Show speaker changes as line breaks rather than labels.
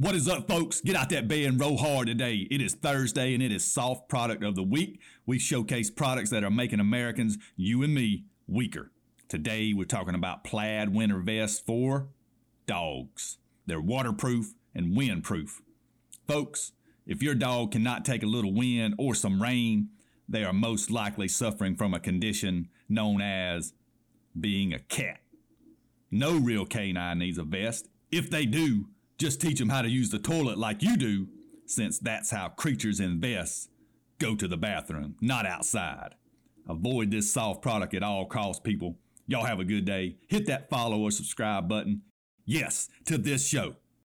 What is up, folks? Get out that bed and roll hard today. It is Thursday and it is Soft Product of the Week. We showcase products that are making Americans, you and me, weaker. Today, we're talking about plaid winter vests for dogs. They're waterproof and windproof. Folks, if your dog cannot take a little wind or some rain, they are most likely suffering from a condition known as being a cat. No real canine needs a vest. If they do, just teach them how to use the toilet like you do, since that's how creatures in vests go to the bathroom, not outside. Avoid this soft product at all costs, people. Y'all have a good day. Hit that follow or subscribe button. Yes, to this show.